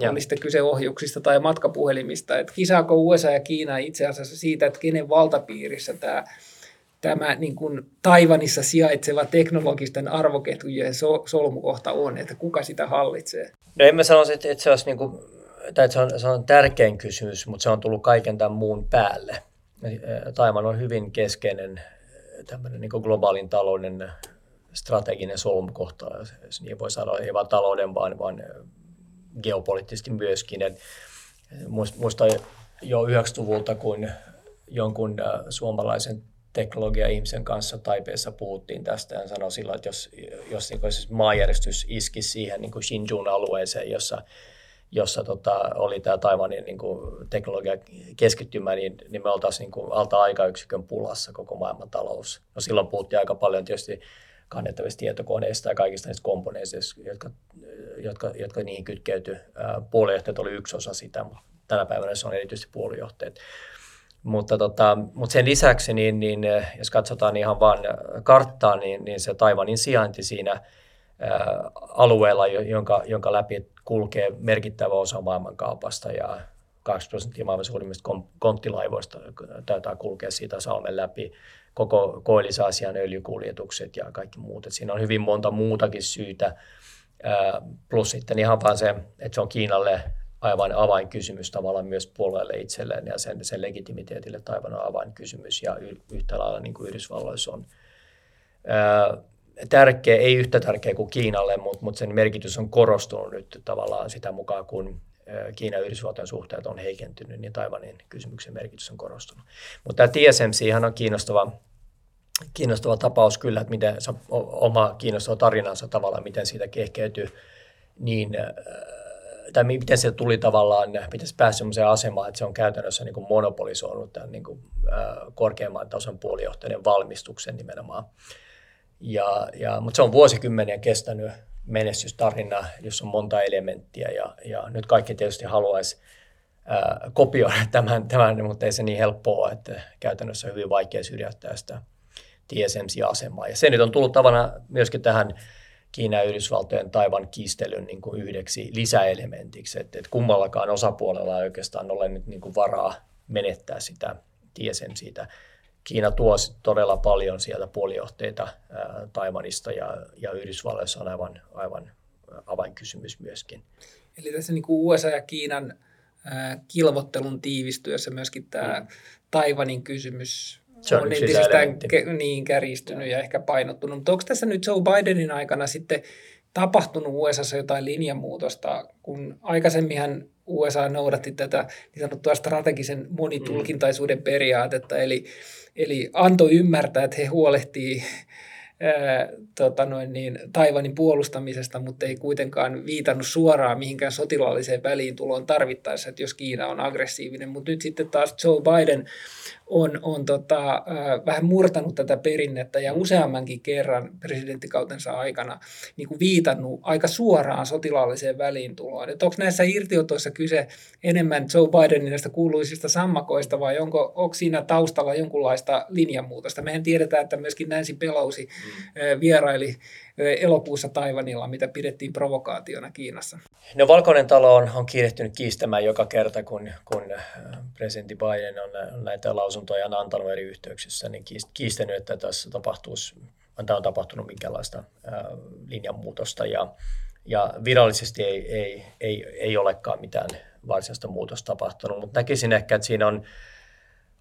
ja. oli sitten kyse ohjuksista tai matkapuhelimista. Että kisaako USA ja Kiina itse asiassa siitä, että kenen valtapiirissä tämä tämä niin kuin Taivanissa sijaitseva teknologisten arvoketjujen so, solmukohta on, että kuka sitä hallitsee?
No emme sanoisi, että, että se olisi niin kuin, tai että se on, se on tärkein kysymys, mutta se on tullut kaiken tämän muun päälle. Taivan on hyvin keskeinen tämmöinen niin globaalin talouden strateginen solmukohta, jos niin voi sanoa, ei vain talouden, vaan, vaan geopoliittisesti myöskin. Et muistan jo 90-luvulta, kun jonkun äh, suomalaisen teknologia-ihmisen kanssa Taipeessa puhuttiin tästä ja sanoi silloin, että jos, jos niin siis maanjärjestys iski siihen niin kuin Xinjiang alueeseen, jossa, jossa tota, oli tämä Taiwanin niin kuin teknologia keskittymä, niin, niin me oltaisiin niin alta aikayksikön pulassa koko maailman talous. No silloin puhuttiin aika paljon tietysti kannettavista tietokoneista ja kaikista niistä komponeista, jotka, jotka, jotka niihin kytkeytyi. Puolijohteet oli yksi osa sitä, mutta tänä päivänä se on erityisesti puolijohteet. Mutta, tota, mutta sen lisäksi, niin, niin, jos katsotaan ihan vain karttaa, niin, niin se Taivanin sijainti siinä ää, alueella, jonka, jonka läpi kulkee merkittävä osa maailmankaupasta ja 20 prosenttia maailman suurimmista konttilaivoista taitaa kulkea siitä salmen läpi. Koko Koillis-Aasian öljykuljetukset ja kaikki muut. Et siinä on hyvin monta muutakin syytä, plus sitten ihan vaan se, että se on Kiinalle aivan avainkysymys tavallaan myös puolueelle itselleen ja sen, sen legitimiteetille aivan avainkysymys ja yhtä lailla niin kuin Yhdysvalloissa on. Tärkeä, ei yhtä tärkeä kuin Kiinalle, mutta, mutta sen merkitys on korostunut nyt tavallaan sitä mukaan, kun Kiinan ja Yhdysvaltojen suhteet on heikentynyt, niin Taiwanin kysymyksen merkitys on korostunut. Mutta tämä TSMC on kiinnostava, kiinnostava tapaus kyllä, että miten se oma kiinnostava tarinansa tavallaan, miten siitä kehkeytyy niin tai miten se tuli tavallaan, miten se pääsi sellaiseen asemaan, että se on käytännössä niin kuin monopolisoinut tämän niin kuin, korkeamman tason puolijohtajien valmistuksen nimenomaan. Ja, ja, mutta se on vuosikymmeniä kestänyt menestystarina, jossa on monta elementtiä ja, ja nyt kaikki tietysti haluaisi ää, kopioida tämän, tämän, mutta ei se niin helppoa, että käytännössä on hyvin vaikea syrjäyttää sitä TSMC-asemaa. Ja se nyt on tullut tavana myöskin tähän Kiina ja Yhdysvaltojen Taivan kiistelyn niin kuin yhdeksi lisäelementiksi, että, että kummallakaan osapuolella ei oikeastaan ole nyt niin kuin varaa menettää sitä TSMCtä. Kiina tuo todella paljon sieltä puolijohteita Taivanista ja, ja Yhdysvalloissa on aivan, aivan avainkysymys myöskin.
Eli tässä niin kuin USA ja Kiinan ää, kilvottelun tiivistyessä myöskin tämä mm. Taivanin kysymys se on, on entisestään ke, niin kärjistynyt ja ehkä painottunut. Mutta onko tässä nyt Joe Bidenin aikana sitten tapahtunut USA jotain linjanmuutosta, kun aikaisemminhan USA noudatti tätä niin sanottua strategisen monitulkintaisuuden periaatetta, eli, eli antoi ymmärtää, että he huolehtii ää, tota noin niin, Taivanin puolustamisesta, mutta ei kuitenkaan viitannut suoraan mihinkään sotilaalliseen väliintuloon tarvittaessa, että jos Kiina on aggressiivinen. Mutta nyt sitten taas Joe Biden on, on tota, äh, vähän murtanut tätä perinnettä ja useammankin kerran presidenttikautensa aikana niin kuin viitannut aika suoraan sotilaalliseen väliintuloon. Että onko näissä irtiotoissa kyse enemmän Joe Bidenin näistä kuuluisista sammakoista vai onko, onko siinä taustalla jonkunlaista linjanmuutosta? Mehän tiedetään, että myöskin Nancy Pelosi mm. vieraili elokuussa Taivanilla, mitä pidettiin provokaationa Kiinassa.
No Valkoinen talo on, on kiirehtynyt kiistämään joka kerta, kun, kun presidentti Biden on näitä lausuntoja antanut eri yhteyksissä, niin kiistänyt, että tässä tapahtuisi, tämä on tapahtunut minkälaista linjanmuutosta ja, ja virallisesti ei, ei, ei, ei olekaan mitään varsinaista muutosta tapahtunut, mutta näkisin ehkä, että siinä on,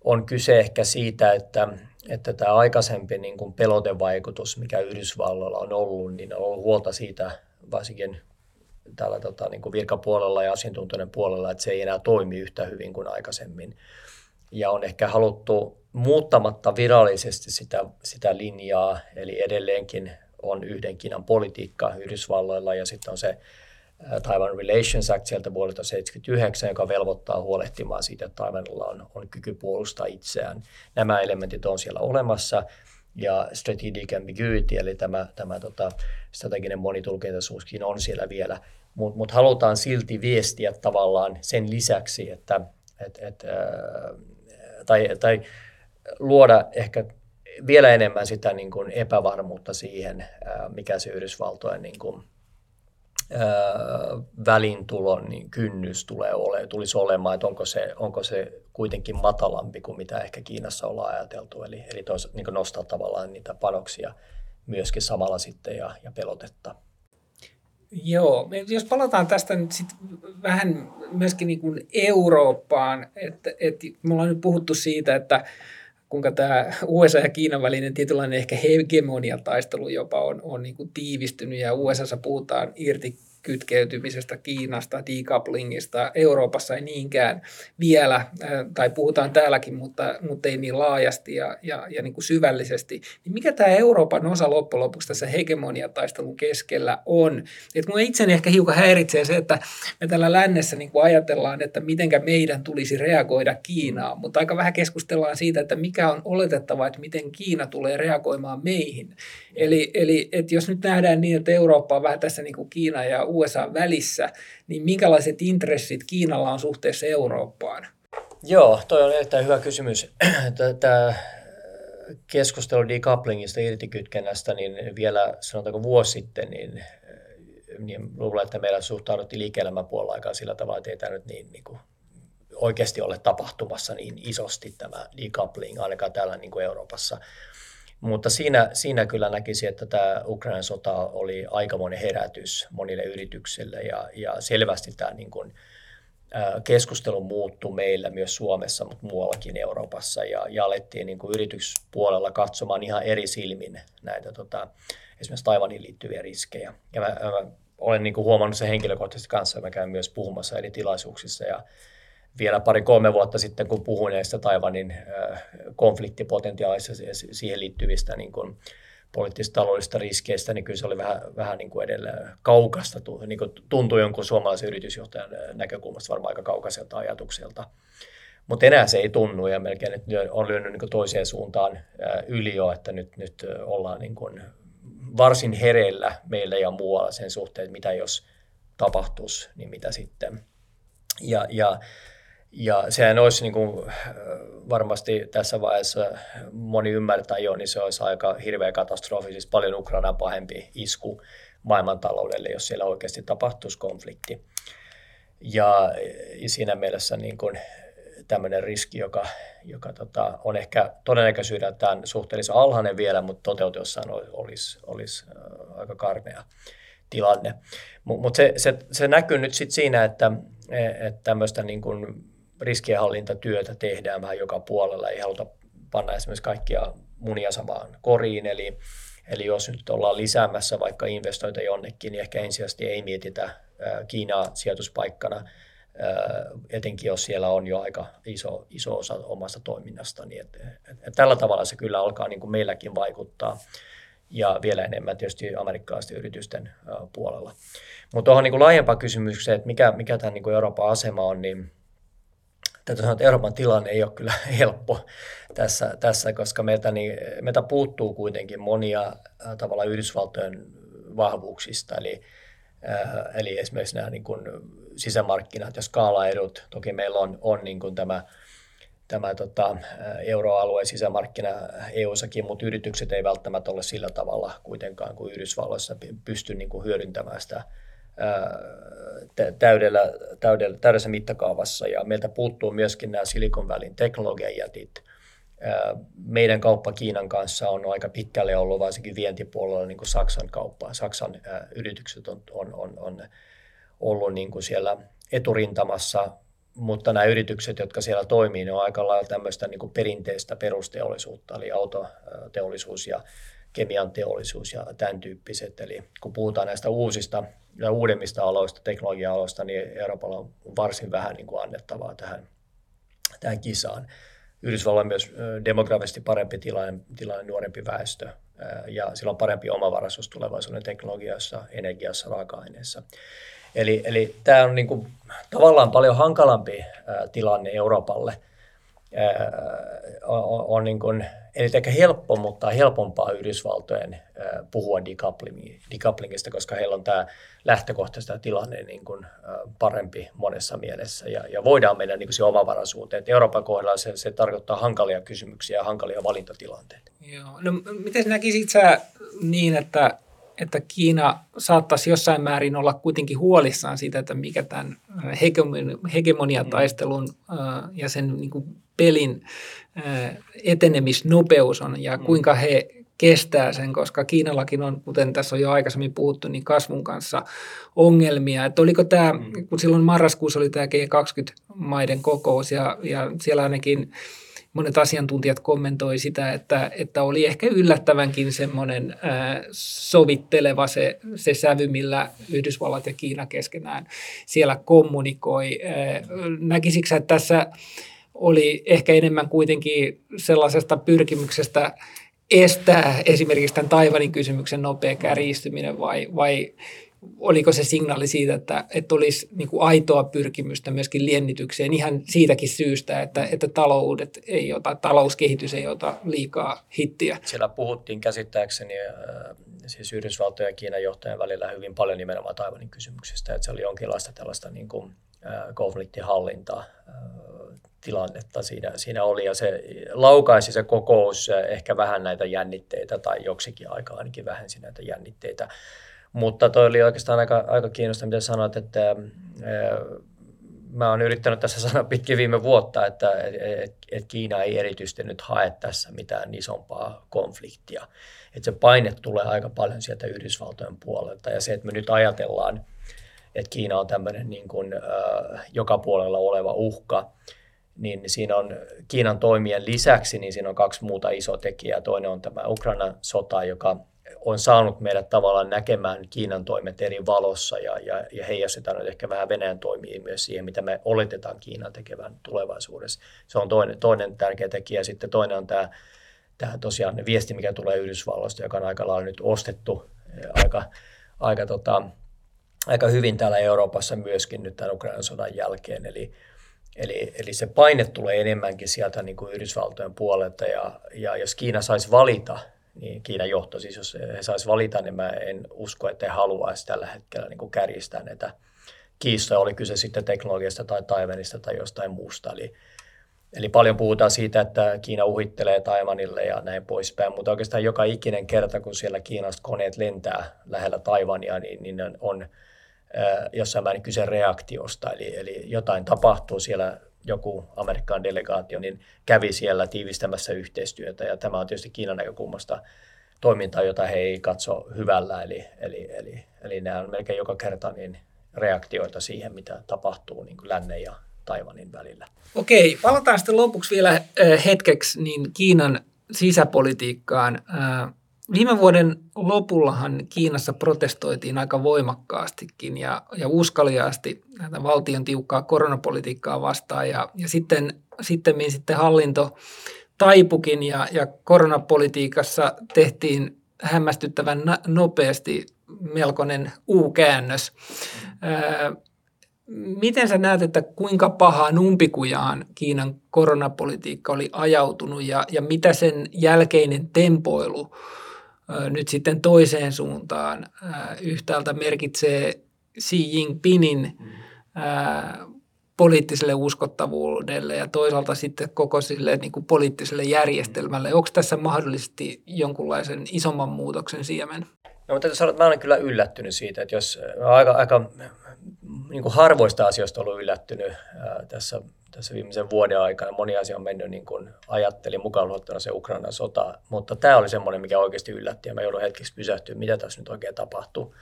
on kyse ehkä siitä, että että tämä aikaisempi niin kuin pelotevaikutus, mikä Yhdysvalloilla on ollut, niin on ollut huolta siitä varsinkin tällä tota, niin kuin virkapuolella ja asiantuntijoiden puolella, että se ei enää toimi yhtä hyvin kuin aikaisemmin. Ja on ehkä haluttu muuttamatta virallisesti sitä, sitä linjaa, eli edelleenkin on yhden Kiinan politiikka Yhdysvalloilla ja sitten on se Taiwan Relations Act sieltä vuodelta 1979, joka velvoittaa huolehtimaan siitä, että Taiwanilla on, on kyky puolustaa itseään. Nämä elementit on siellä olemassa ja strategic ambiguity, eli tämä, tämä tota, strateginen monitulkintaisuuskin on siellä vielä, mutta mut halutaan silti viestiä tavallaan sen lisäksi, että et, et, äh, tai, tai luoda ehkä vielä enemmän sitä niin kuin epävarmuutta siihen, äh, mikä se Yhdysvaltojen niin kuin, välintulon niin kynnys tulee ole, tulisi olemaan, että onko se, onko se kuitenkin matalampi kuin mitä ehkä Kiinassa ollaan ajateltu, eli, eli tois, niin nostaa tavallaan niitä panoksia myöskin samalla sitten ja, ja pelotetta.
Joo, jos palataan tästä nyt sit vähän myöskin niin kuin Eurooppaan, että, että me ollaan nyt puhuttu siitä, että kuinka tämä USA ja Kiinan välinen tietynlainen ehkä hegemoniataistelu jopa on, on niin kuin tiivistynyt ja USAssa puhutaan irti kytkeytymisestä Kiinasta, decouplingista. Euroopassa ei niinkään vielä, tai puhutaan täälläkin, mutta, mutta ei niin laajasti ja, ja, ja niin kuin syvällisesti. Niin mikä tämä Euroopan osa loppujen lopuksi tässä hegemoniataistelun keskellä on? Et minua itseni ehkä hiukan häiritsee se, että me täällä lännessä niin kuin ajatellaan, että mitenkä meidän tulisi reagoida Kiinaan, mutta aika vähän keskustellaan siitä, että mikä on oletettava, että miten Kiina tulee reagoimaan meihin. Eli, eli että jos nyt nähdään niin, että Eurooppa on vähän tässä niin kuin Kiina ja USA välissä, niin minkälaiset intressit Kiinalla on suhteessa Eurooppaan?
Joo, toi on erittäin hyvä kysymys. [clears throat] Tämä keskustelu decouplingista, irtikytkennästä, niin vielä sanotaanko vuosi sitten, niin, niin luulen, että meillä suhtauduttiin liike-elämän puolella aikaa sillä tavalla, että ei tämä nyt niin, niin kuin oikeasti ole tapahtumassa niin isosti tämä decoupling, ainakaan täällä niin kuin Euroopassa. Mutta siinä, siinä kyllä näkisi, että tämä Ukrainan sota oli aikamoinen herätys monille yrityksille ja, ja selvästi tämä niin kuin, keskustelu muuttui meillä myös Suomessa, mutta muuallakin Euroopassa ja, ja alettiin niin kuin yrityspuolella katsomaan ihan eri silmin näitä tota, esimerkiksi Taivanin liittyviä riskejä. Ja mä, mä olen niin kuin huomannut sen henkilökohtaisesti kanssa, mä käyn myös puhumassa eri tilaisuuksissa ja vielä pari-kolme vuotta sitten, kun puhuin näistä Taivanin konfliktipotentiaalissa siihen liittyvistä niin kuin poliittisista taloudellisista riskeistä, niin kyllä se oli vähän, vähän niin kuin edelleen kaukasta, niin kuin tuntui jonkun suomalaisen yritysjohtajan näkökulmasta varmaan aika kaukaiselta ajatukselta. Mutta enää se ei tunnu ja melkein nyt on lyönyt niin toiseen suuntaan yli jo, että nyt, nyt ollaan niin kuin varsin hereillä meillä ja muualla sen suhteen, että mitä jos tapahtuisi, niin mitä sitten. Ja, ja ja sehän olisi niin kuin, varmasti tässä vaiheessa moni ymmärtää jo, niin se olisi aika hirveä katastrofi, siis paljon Ukrainaa pahempi isku maailmantaloudelle, jos siellä oikeasti tapahtuisi konflikti. Ja siinä mielessä niin kuin tämmöinen riski, joka, joka tota, on ehkä todennäköisyydeltään suhteellisen alhainen vielä, mutta toteutuessaan olisi, olisi aika karmea tilanne. Mutta mut se, se, se näkyy nyt sit siinä, että, että tämmöistä niin kuin riskienhallintatyötä tehdään vähän joka puolella, ei haluta panna esimerkiksi kaikkia munia samaan koriin, eli, eli jos nyt ollaan lisäämässä vaikka investointa jonnekin, niin ehkä ensisijaisesti ei mietitä Kiinaa sijoituspaikkana, etenkin jos siellä on jo aika iso, iso osa omasta toiminnasta. Niin et, et, et tällä tavalla se kyllä alkaa niin kuin meilläkin vaikuttaa ja vielä enemmän tietysti amerikkalaisten yritysten puolella. Mutta tuohon niin laajempaan kysymykseen, että mikä, mikä tämä niin Euroopan asema on, niin täytyy sanoa, että Euroopan tilanne ei ole kyllä [laughs] helppo tässä, tässä koska meiltä, niin, meiltä puuttuu kuitenkin monia tavalla Yhdysvaltojen vahvuuksista, eli, äh, eli esimerkiksi nämä niin kuin sisämarkkinat ja skaalaedut. Toki meillä on, on niin kuin tämä, tämä tota, euroalueen sisämarkkina EU-sakin, mutta yritykset ei välttämättä ole sillä tavalla kuitenkaan kuin Yhdysvalloissa pysty niin kuin hyödyntämään sitä täydellä, täydellä, täydessä mittakaavassa ja meiltä puuttuu myöskin nämä Silicon Valleyn teknologiajätit. Meidän kauppa Kiinan kanssa on aika pitkälle ollut varsinkin vientipuolella niin kuin Saksan kauppa. Saksan yritykset on, on, on, on ollut niin kuin siellä eturintamassa, mutta nämä yritykset, jotka siellä toimii, ne on aika lailla tämmöistä niin kuin perinteistä perusteollisuutta, eli autoteollisuus ja kemian teollisuus ja tämän tyyppiset. Eli kun puhutaan näistä uusista ja uudemmista aloista, teknologia-aloista, niin Euroopalla on varsin vähän niin kuin annettavaa tähän, tähän kisaan. Yhdysvalloilla on myös demografisesti parempi tilanne, tilanne nuorempi väestö ja sillä on parempi omavaraisuus tulevaisuuden teknologiassa, energiassa, raaka-aineissa. Eli, eli tämä on niin kuin, tavallaan paljon hankalampi tilanne Euroopalle. On, on niin kuin, Eli ehkä helppo, mutta helpompaa Yhdysvaltojen puhua decouplingista, koska heillä on tämä lähtökohtaista tilanne niin kuin parempi monessa mielessä ja, ja voidaan mennä niin kuin omavaraisuuteen. Euroopan kohdalla se, se tarkoittaa hankalia kysymyksiä ja hankalia valintatilanteita.
Joo. No, miten näkisit sä niin, että että Kiina saattaisi jossain määrin olla kuitenkin huolissaan siitä, että mikä tämän hegemoniataistelun ja sen niin kuin pelin etenemisnopeus on ja mm. kuinka he kestää sen, koska Kiinallakin on, kuten tässä on jo aikaisemmin puhuttu, niin kasvun kanssa ongelmia. Että oliko tämä, mm. kun silloin marraskuussa oli tämä G20-maiden kokous ja, ja siellä ainakin monet asiantuntijat kommentoi sitä, että, että oli ehkä yllättävänkin semmoinen ää, sovitteleva se, se sävy, millä Yhdysvallat ja Kiina keskenään siellä kommunikoi. Näkisikö että tässä oli ehkä enemmän kuitenkin sellaisesta pyrkimyksestä estää esimerkiksi tämän Taivanin kysymyksen nopea kärjistyminen vai, vai oliko se signaali siitä, että, että olisi niin kuin aitoa pyrkimystä myöskin liennitykseen ihan siitäkin syystä, että, että taloudet ei ota, talouskehitys ei ota liikaa hittiä.
Siellä puhuttiin käsittääkseni äh, siis Yhdysvaltojen ja Kiinan johtajan välillä hyvin paljon nimenomaan Taivanin kysymyksestä, että se oli jonkinlaista tällaista niin kuin, äh, konfliktihallintaa äh, tilannetta siinä, siinä oli ja se laukaisi se kokous ehkä vähän näitä jännitteitä tai joksikin aikaa ainakin vähensi näitä jännitteitä. Mutta toi oli oikeastaan aika, aika kiinnostavaa, mitä sanoit, että ää, mä oon yrittänyt tässä [laughs] sanoa pitkin viime vuotta, että et, et Kiina ei erityisesti nyt hae tässä mitään isompaa konfliktia. Että se paine tulee aika paljon sieltä Yhdysvaltojen puolelta ja se, että me nyt ajatellaan, että Kiina on tämmöinen niin kuin, äh, joka puolella oleva uhka, niin siinä on Kiinan toimien lisäksi, niin siinä on kaksi muuta isoa tekijää. Toinen on tämä Ukrainan sota, joka on saanut meidät tavallaan näkemään Kiinan toimet eri valossa ja, ja, ja heijastetaan nyt ehkä vähän Venäjän toimii myös siihen, mitä me oletetaan Kiinan tekevän tulevaisuudessa. Se on toinen, toinen tärkeä tekijä. Sitten toinen on tämä, tämä tosiaan viesti, mikä tulee Yhdysvalloista, joka on aika lailla nyt ostettu aika, aika, tota, aika hyvin täällä Euroopassa myöskin nyt tämän Ukrainan sodan jälkeen. Eli, Eli, eli se paine tulee enemmänkin sieltä niin kuin Yhdysvaltojen puolelta ja, ja jos Kiina saisi valita, niin Kiinan johto, siis jos he saisi valita, niin mä en usko, että he haluaisi tällä hetkellä niin kuin kärjistää näitä kiistoja, oli kyse sitten teknologiasta tai Taiwanista tai jostain muusta. Eli, eli paljon puhutaan siitä, että Kiina uhittelee Taiwanille ja näin poispäin, mutta oikeastaan joka ikinen kerta, kun siellä Kiinasta koneet lentää lähellä Taiwania, niin, niin on jossain määrin kyse reaktiosta, eli, eli jotain tapahtuu siellä, joku Amerikan delegaatio niin kävi siellä tiivistämässä yhteistyötä, ja tämä on tietysti Kiinan näkökulmasta toimintaa, jota he ei katso hyvällä, eli, eli, eli, eli nämä on melkein joka kerta niin reaktioita siihen, mitä tapahtuu niin kuin lännen ja Taivanin välillä.
Okei, palataan sitten lopuksi vielä hetkeksi niin Kiinan sisäpolitiikkaan. Viime vuoden lopullahan Kiinassa protestoitiin aika voimakkaastikin ja, ja uskaliaasti valtion tiukkaa koronapolitiikkaa vastaan ja, ja sitten, sitten, sitten hallinto taipukin ja, ja koronapolitiikassa tehtiin hämmästyttävän nopeasti melkoinen U-käännös. Ää, miten sä näet, että kuinka pahaan umpikujaan Kiinan koronapolitiikka oli ajautunut ja, ja mitä sen jälkeinen tempoilu – nyt sitten toiseen suuntaan. Yhtäältä merkitsee Xi Jinpingin poliittiselle uskottavuudelle ja toisaalta sitten koko sille niin kuin poliittiselle järjestelmälle. Onko tässä mahdollisesti jonkunlaisen isomman muutoksen siemen?
No, mutta sanoa, että mä olen kyllä yllättynyt siitä, että jos aika, aika niin kuin harvoista asioista ollut yllättynyt ää, tässä tässä viimeisen vuoden aikana moni asia on mennyt niin kuin ajattelin mukaan luottuna se Ukrainan sota, mutta tämä oli semmoinen, mikä oikeasti yllätti ja mä joudun hetkeksi pysähtyä, mitä tässä nyt oikein tapahtuu.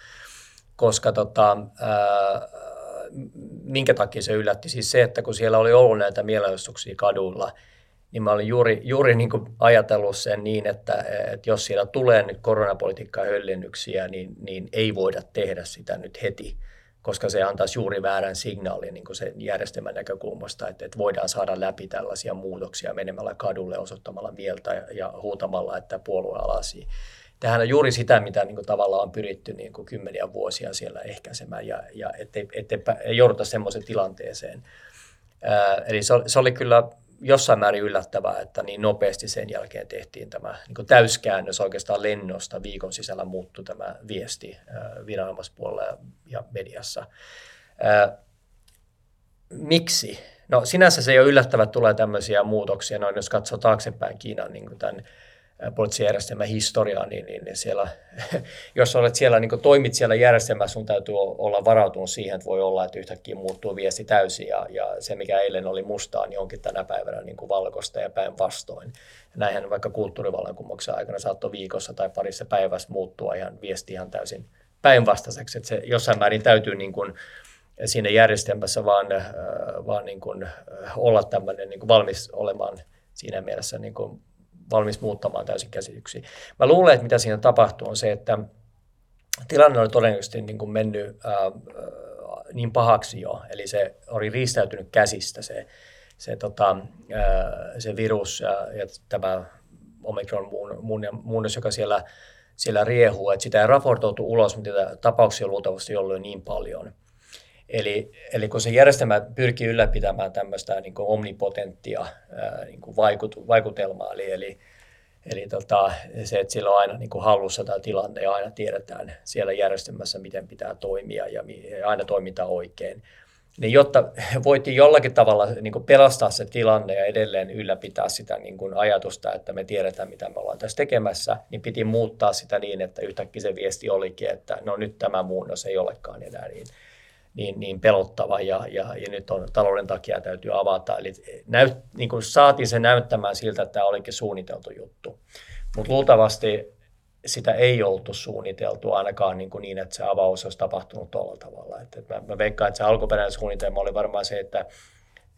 Koska tota, ää, minkä takia se yllätti? Siis se, että kun siellä oli ollut näitä mielenosoituksia kaduilla, niin mä olin juuri, juuri niin kuin ajatellut sen niin, että, että jos siellä tulee nyt koronapolitiikkaa höllennyksiä, niin, niin ei voida tehdä sitä nyt heti koska se antaisi juuri väärän signaalin niin sen järjestelmän näkökulmasta, että, että voidaan saada läpi tällaisia muutoksia menemällä kadulle osoittamalla mieltä ja, ja huutamalla, että puolue alasi. Tähän on juuri sitä, mitä niin kuin, tavallaan on pyritty niin kuin, kymmeniä vuosia siellä ehkäisemään, ja, ja ettei, ettei, ei jouduta semmoiseen tilanteeseen. Ää, eli se, se oli kyllä jossain määrin yllättävää, että niin nopeasti sen jälkeen tehtiin tämä niin täyskäännös oikeastaan lennosta. Viikon sisällä muuttui tämä viesti viranomaispuolella ja mediassa. Miksi? No sinänsä se ei ole yllättävää, että tulee tämmöisiä muutoksia, noin jos katsoo taaksepäin Kiinan niin tämän poliittisen järjestelmän historiaa, niin, niin, niin siellä, [laughs] jos olet siellä, niin toimit siellä järjestelmässä, sun täytyy olla varautunut siihen, että voi olla, että yhtäkkiä muuttuu viesti täysin ja, ja se, mikä eilen oli mustaa, niin onkin tänä päivänä niin kuin valkoista ja päinvastoin. Näinhän vaikka kulttuurivallankumouksen aikana saattoi viikossa tai parissa päivässä muuttua ihan viesti ihan täysin päinvastaiseksi, että se jossain määrin täytyy niin kuin, siinä järjestelmässä vaan, äh, vaan niin kuin äh, olla tämmöinen niin kuin valmis olemaan siinä mielessä niin kuin valmis muuttamaan täysin käsityksiä. Mä luulen, että mitä siinä tapahtuu on se, että tilanne oli todennäköisesti niin kuin mennyt ää, niin pahaksi jo, eli se oli riistäytynyt käsistä se, se, tota, ää, se virus ja, ja tämä omikron muunnos, joka siellä, siellä riehuu, että sitä ei raportoitu ulos, mutta tapauksia luultavasti ollut niin paljon. Eli, eli kun se järjestelmä pyrkii ylläpitämään tämmöistä niin kuin omnipotenttia ää, niin kuin vaikut, vaikutelmaa, eli, eli, eli tota, se, että sillä on aina niin kuin hallussa tämä tilanne ja aina tiedetään siellä järjestelmässä, miten pitää toimia ja, ja aina toimitaan oikein, niin jotta voitiin jollakin tavalla niin kuin pelastaa se tilanne ja edelleen ylläpitää sitä niin kuin ajatusta, että me tiedetään, mitä me ollaan tässä tekemässä, niin piti muuttaa sitä niin, että yhtäkkiä se viesti olikin, että no nyt tämä muunnos ei olekaan enää niin niin, niin pelottava ja, ja, ja nyt on talouden takia täytyy avata. Eli näyt, niin kuin saatiin se näyttämään siltä, että tämä olikin suunniteltu juttu. Mutta luultavasti sitä ei oltu suunniteltu ainakaan niin, kuin niin että se avaus olisi tapahtunut tuolla tavalla. Et, et mä, mä veikkaan, että se alkuperäinen suunnitelma oli varmaan se, että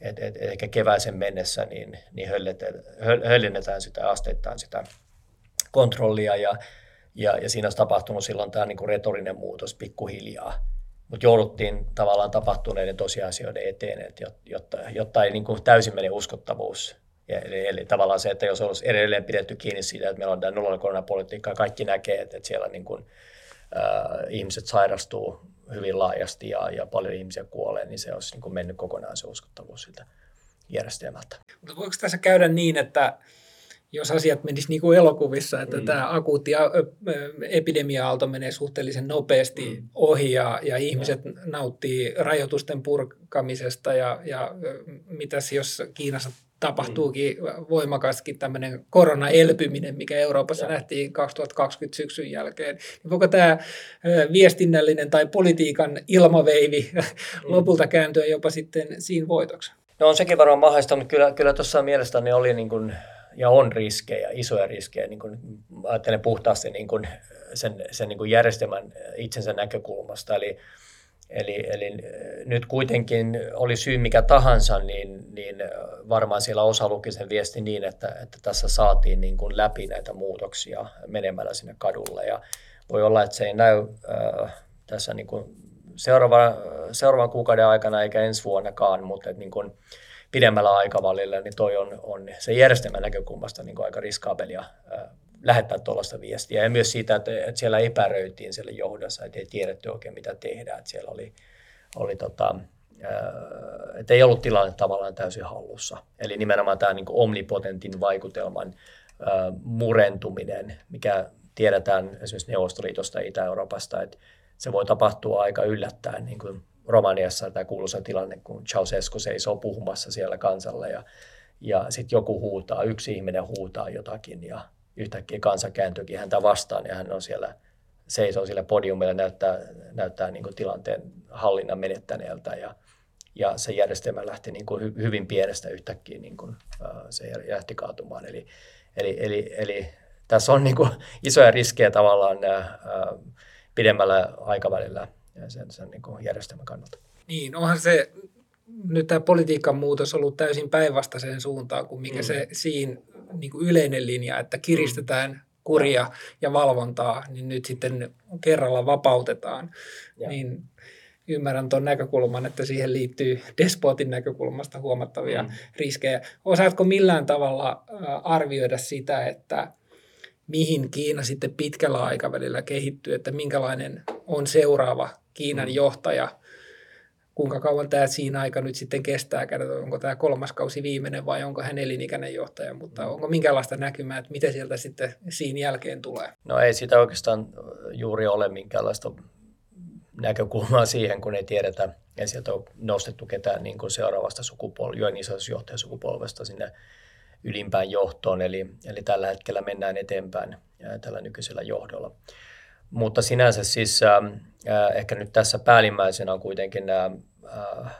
et, et, ehkä keväisen mennessä niin, niin höllennetään sitä asteittain sitä kontrollia ja, ja, ja siinä olisi tapahtunut silloin tämä niin kuin retorinen muutos pikkuhiljaa mutta jouduttiin tavallaan tapahtuneiden tosiasioiden eteen, että jotta, jotta ei niin kuin täysin mene uskottavuus. Eli, eli tavallaan se, että jos olisi edelleen pidetty kiinni siitä, että meillä on tämä nollinen koronapolitiikka kaikki näkee, että, että siellä niin kuin, äh, ihmiset sairastuu hyvin laajasti ja, ja paljon ihmisiä kuolee, niin se olisi niin kuin mennyt kokonaan se uskottavuus siltä järjestelmältä.
Mutta voiko tässä käydä niin, että jos asiat menisivät niin kuin elokuvissa, että mm. tämä akuutti epidemia-aalto menee suhteellisen nopeasti mm. ohi ja, ja ihmiset ja. nauttii rajoitusten purkamisesta ja, ja mitäs jos Kiinassa tapahtuukin mm. voimakaskin tämmöinen koronaelpyminen, mikä Euroopassa ja. nähtiin 2020 syksyn jälkeen. Niin voiko tämä viestinnällinen tai politiikan ilmaveivi mm. lopulta kääntyä jopa sitten siinä voitoksi?
No on sekin varmaan mahdollista, mutta kyllä, kyllä tuossa mielestäni oli niin kuin ja on riskejä, isoja riskejä, niin kuin, ajattelen puhtaasti niin kuin sen, sen niin kuin järjestelmän itsensä näkökulmasta. Eli, eli, eli nyt kuitenkin oli syy mikä tahansa, niin, niin varmaan siellä osa luki sen viesti niin, että, että tässä saatiin niin kuin läpi näitä muutoksia menemällä sinne kadulle. Ja voi olla, että se ei näy äh, tässä niin kuin seuraava, seuraavan kuukauden aikana eikä ensi vuonnakaan, mutta että niin kuin, pidemmällä aikavälillä, niin toi on, on se järjestelmän näkökulmasta niin kuin aika riskaabelia äh, lähettää tuollaista viestiä. Ja myös siitä, että, että siellä epäröitiin siellä johdossa, että ei tiedetty oikein mitä tehdään. Että siellä oli, oli tota, että ei ollut tilanne tavallaan täysin hallussa. Eli nimenomaan tämä niin omnipotentin vaikutelman murentuminen, mikä tiedetään esimerkiksi Neuvostoliitosta ja Itä-Euroopasta, että se voi tapahtua aika yllättäen, niin kuin Romaniassa tämä kuuluisa tilanne, kun Ceausescu seisoo puhumassa siellä kansalle ja, ja sitten joku huutaa, yksi ihminen huutaa jotakin ja yhtäkkiä kansa kääntyykin häntä vastaan ja hän on siellä, seisoo siellä podiumilla näyttää, näyttää niin kuin tilanteen hallinnan menettäneeltä ja, ja se järjestelmä lähti niin kuin hy, hyvin pienestä yhtäkkiä, niin kuin, se lähti kaatumaan. Eli, eli, eli, eli tässä on niin kuin [laughs] isoja riskejä tavallaan uh, pidemmällä aikavälillä ja sen, sen niin kuin järjestelmän kannalta.
Niin, onhan se nyt tämä politiikan muutos ollut täysin päinvastaiseen suuntaan kuin mikä mm. se siinä niin kuin yleinen linja, että kiristetään mm. kuria ja valvontaa, niin nyt sitten kerralla vapautetaan. Ja. Niin ymmärrän tuon näkökulman, että siihen liittyy [laughs] despotin näkökulmasta huomattavia mm. riskejä. Osaatko millään tavalla arvioida sitä, että mihin Kiina sitten pitkällä aikavälillä kehittyy, että minkälainen on seuraava Kiinan mm. johtaja, kuinka kauan tämä siinä aika nyt sitten kestää, onko tämä kolmas kausi viimeinen vai onko hän elinikäinen johtaja, mutta mm. onko minkälaista näkymää, että mitä sieltä sitten siinä jälkeen tulee?
No ei sitä oikeastaan juuri ole minkäänlaista näkökulmaa siihen, kun ei tiedetä, ja sieltä on nostettu ketään niin kuin seuraavasta sukupolvesta, joen johtajasukupolvesta sinne ylimpään johtoon, eli, eli tällä hetkellä mennään eteenpäin tällä nykyisellä johdolla. Mutta sinänsä siis äh, ehkä nyt tässä päällimmäisenä on kuitenkin nämä äh,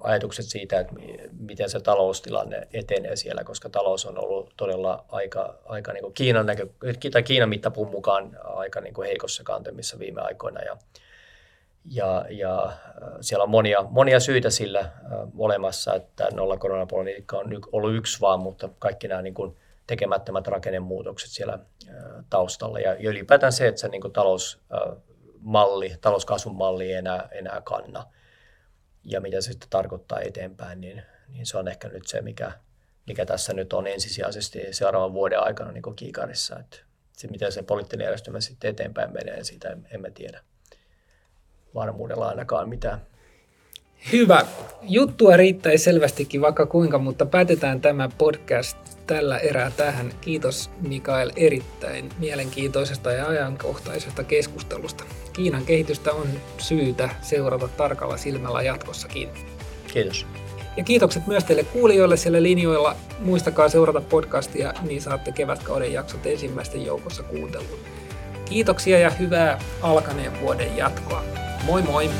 ajatukset siitä, että miten se taloustilanne etenee siellä, koska talous on ollut todella aika, aika niin kuin Kiinan, näkö, tai Kiinan mittapuun mukaan aika niin kuin heikossa kantemissa viime aikoina. Ja, ja, ja siellä on monia, monia syitä sillä äh, olemassa, että nolla koronapolitiikka on ollut yksi vaan, mutta kaikki nämä niin kuin tekemättömät rakennemuutokset siellä taustalla. Ja, ylipäätään se, että se niin talousmalli, talouskasvun malli ei enää, enää kanna ja mitä se sitten tarkoittaa eteenpäin, niin, niin se on ehkä nyt se, mikä, mikä tässä nyt on ensisijaisesti seuraavan vuoden aikana niin kiikarissa. Että se, miten se poliittinen järjestelmä sitten eteenpäin menee, sitä emme tiedä varmuudella ainakaan mitään.
Hyvä. Juttua riittäisi selvästikin vaikka kuinka, mutta päätetään tämä podcast tällä erää tähän. Kiitos Mikael erittäin mielenkiintoisesta ja ajankohtaisesta keskustelusta. Kiinan kehitystä on syytä seurata tarkalla silmällä jatkossakin.
Kiitos.
Ja kiitokset myös teille kuulijoille siellä linjoilla. Muistakaa seurata podcastia, niin saatte kevätkauden jaksot ensimmäisten joukossa kuuntelun. Kiitoksia ja hyvää alkaneen vuoden jatkoa. Moi moi!